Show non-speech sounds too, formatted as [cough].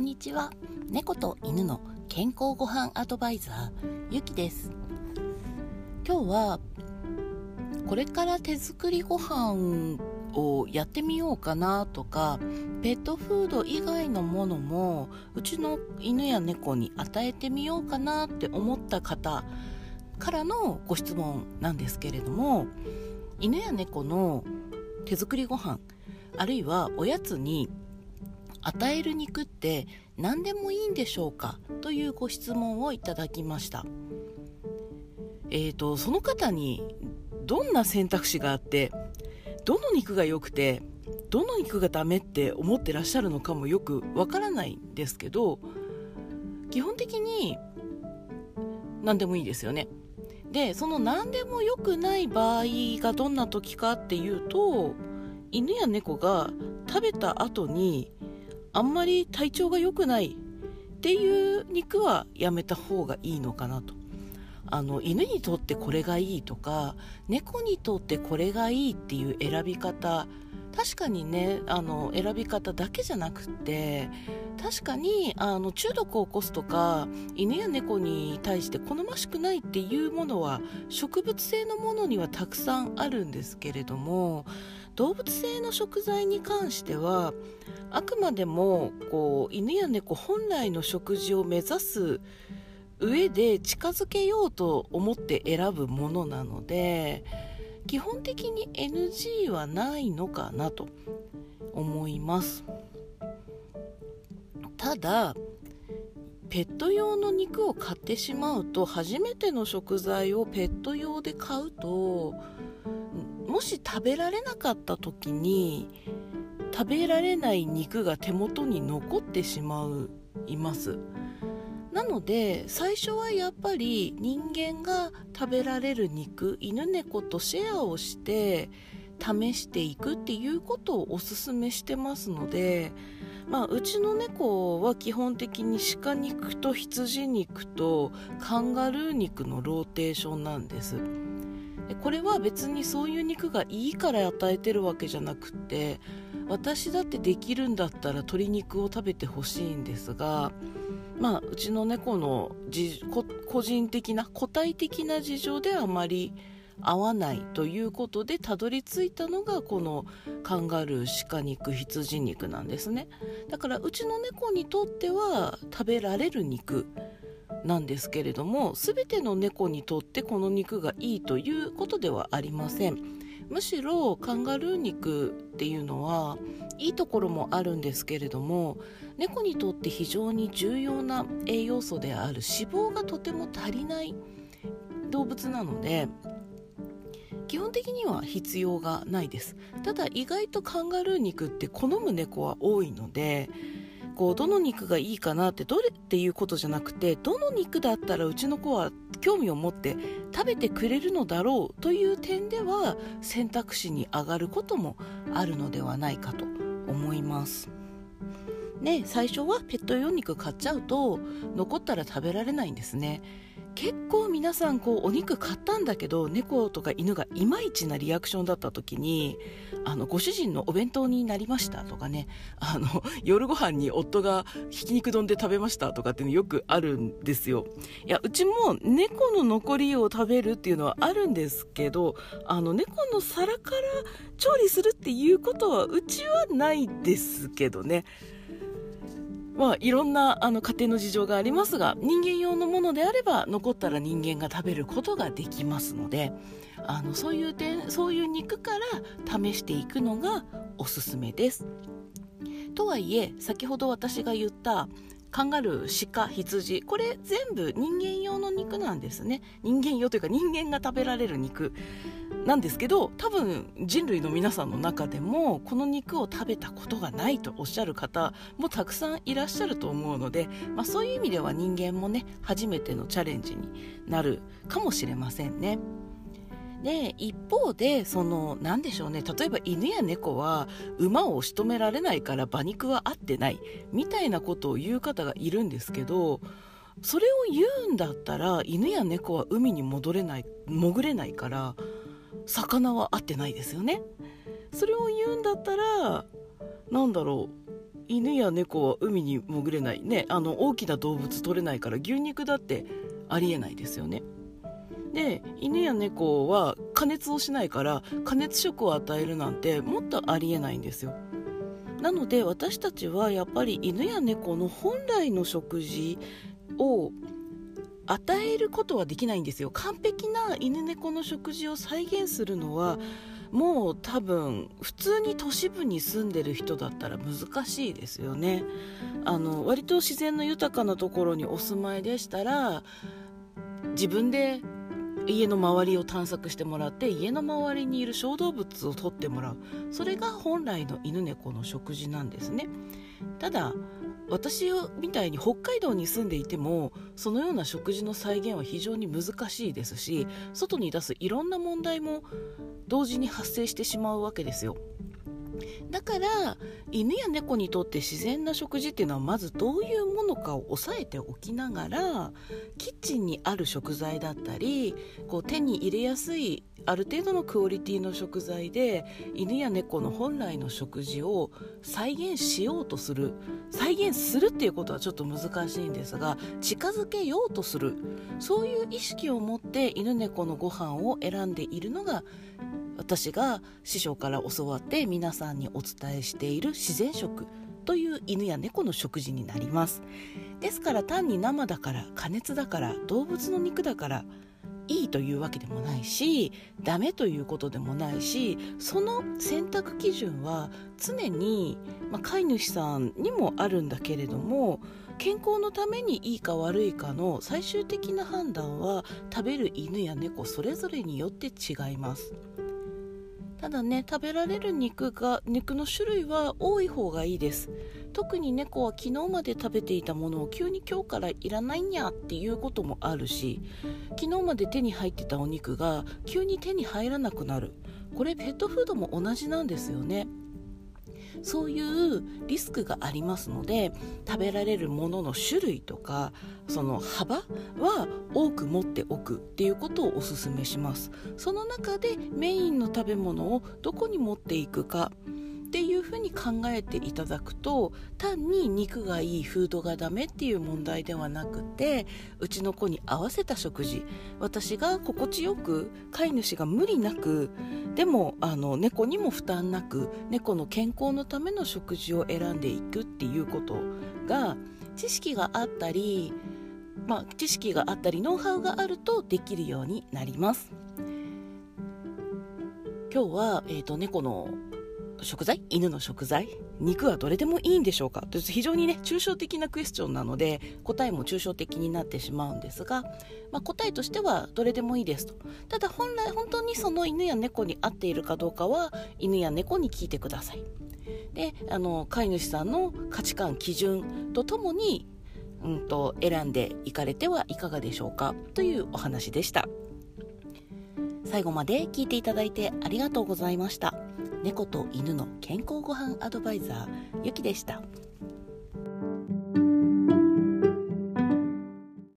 んにちは。猫と犬の健康ごはんアドバイザーゆきです。今日はこれから手作りご飯をやってみようかなとかペットフード以外のものもうちの犬や猫に与えてみようかなって思った方からのご質問なんですけれども犬や猫の手作りご飯あるいはおやつに与える肉って何でもいいんでしょうかというご質問をいただきました。えーとその方にどんな選択肢があってどの肉が良くてどの肉がダメって思ってらっしゃるのかもよくわからないんですけど基本的に何でもいいですよね。でその何でも良くない場合がどんな時かっていうと犬や猫が食べた後にあんまり体調が良くないっていう肉はやめた方がいいのかなと。あの犬にとってこれがいいとか猫にとってこれがいいっていう選び方確かにねあの選び方だけじゃなくって確かにあの中毒を起こすとか犬や猫に対して好ましくないっていうものは植物性のものにはたくさんあるんですけれども動物性の食材に関してはあくまでもこう犬や猫本来の食事を目指す上で近づけようと思って選ぶものなので基本的に NG はないのかなと思います。ただペット用の肉を買ってしまうと初めての食材をペット用で買うともし食べられなかった時に食べられない肉が手元に残ってしまういます。なので最初はやっぱり人間が食べられる肉犬猫とシェアをして試していくっていうことをおすすめしてますので、まあ、うちの猫は基本的に鹿肉と羊肉とカンガルー肉のローテーションなんです。これは別にそういう肉がいいから与えてるわけじゃなくって私だってできるんだったら鶏肉を食べてほしいんですがまあ、うちの猫の個人的な個体的な事情であまり合わないということでたどり着いたのがこのカンガルー鹿肉羊肉なんですね。だからうちの猫にとっては食べられる肉なんですけれども全ての猫にとってこの肉がいいということではありません。むしろカンガルー肉っていうのはいいところもあるんですけれども猫にとって非常に重要な栄養素である脂肪がとても足りない動物なので基本的には必要がないです。ただ意外とカンガルー肉って好む猫は多いのでこうどの肉がいいかなってどれっていうことじゃなくてどの肉だったらうちの子は興味を持って食べてくれるのだろうという点では選択肢に上がることもあるのではないかと思います。ね、最初はペット用肉買っちゃうと残ったら食べられないんですね結構皆さんこうお肉買ったんだけど猫とか犬がいまいちなリアクションだった時にあのご主人のお弁当になりましたとかねあの [laughs] 夜ご飯に夫がひき肉丼で食べましたとかっていうのよくあるんですよ。いやうちも猫の残りを食べるっていうのはあるんですけどあの猫の皿から調理するっていうことはうちはないですけどね。まあ、いろんなあの家庭の事情がありますが人間用のものであれば残ったら人間が食べることができますのであのそういう点そういう肉から試していくのがおすすめです。とはいえ先ほど私が言ったカンガルー、鹿、羊、これ全部人間用の肉なんですね。人間用というか人間が食べられる肉なんですけど、多分人類の皆さんの中でもこの肉を食べたことがないとおっしゃる方もたくさんいらっしゃると思うので、まあ、そういう意味では人間もね、初めてのチャレンジになるかもしれませんね。で一方でその何でしょうね。例えば犬や猫は馬を仕留められないから馬肉は合ってないみたいなことを言う方がいるんですけどそれを言うんだったら犬や猫は海に戻れない潜れないから魚は合ってないですよね。それを言うんだったらなんだろう。犬や猫は海に潜れない。ねあの大きな動物取れないから牛肉だってありえないですよね。で犬や猫は加熱をしないから加熱食を与えるなんてもっとありえないんですよ。なので私たちはやっぱり犬や猫の本来の食事を与えることはできないんですよ。完璧な犬猫の食事を再現するのはもう多分普通に都市部に住んでる人だったら難しいですよね。あの割と自然の豊かなところにお住まいでしたら自分で家の周りを探索してもらって家の周りにいる小動物を取ってもらう。それが本来の犬猫の食事なんですね。ただ私みたいに北海道に住んでいてもそのような食事の再現は非常に難しいですし外に出すいろんな問題も同時に発生してしまうわけですよ。だから犬や猫にとって自然な食事っていうのはまずどういうものかを押さえておきながらキッチンにある食材だったりこう手に入れやすいある程度のクオリティの食材で犬や猫の本来の食事を再現しようとする再現するっていうことはちょっと難しいんですが近づけようとする。そういう意識を持って犬猫のご飯を選んでいるのが私が師匠から教わって皆さんにお伝えしている自然食という犬や猫の食事になりますですから単に生だから加熱だから動物の肉だからいいというわけでもないしダメということでもないしその選択基準は常に、まあ、飼い主さんにもあるんだけれども健康のためにいいか悪いかの最終的な判断は食べる犬や猫それぞれによって違います。ただね食べられる肉が肉の種類は多い方がいいです。特に猫は昨日まで食べていたものを急に今日からいらないにゃっていうこともあるし昨日まで手に入ってたお肉が急に手に入らなくなる。これペットフードも同じなんですよね。そういうリスクがありますので食べられるものの種類とかその幅は多く持っておくっていうことをお勧めします。その中でメインの食べ物をどこに持っていくか。っていうふうに考えていただくと単に肉がいいフードがダメっていう問題ではなくてうちの子に合わせた食事。私が心地よく飼い主が無理なくでもあの猫にも負担なく猫の健康のための食事を選んでいくっていうことが知識があったりまあ、知識があったりノウハウがあるとできるようになります。今日は、えーと猫の食材？犬の食材？肉はどれでもいいんでしょうか？という非常にね抽象的なクエスチョンなので答えも抽象的になってしまうんですが、まあ、答えとしてはどれでもいいですと。ただ本来本当にその犬や猫に合っているかどうかは犬や猫に聞いてください。であの飼い主さんの価値観基準とともに、うんと選んでいかれてはいかがでしょうか？というお話でした。最後まで聞いていただいてありがとうございました。猫と犬の健康ごはんアドバイザーゆきでした。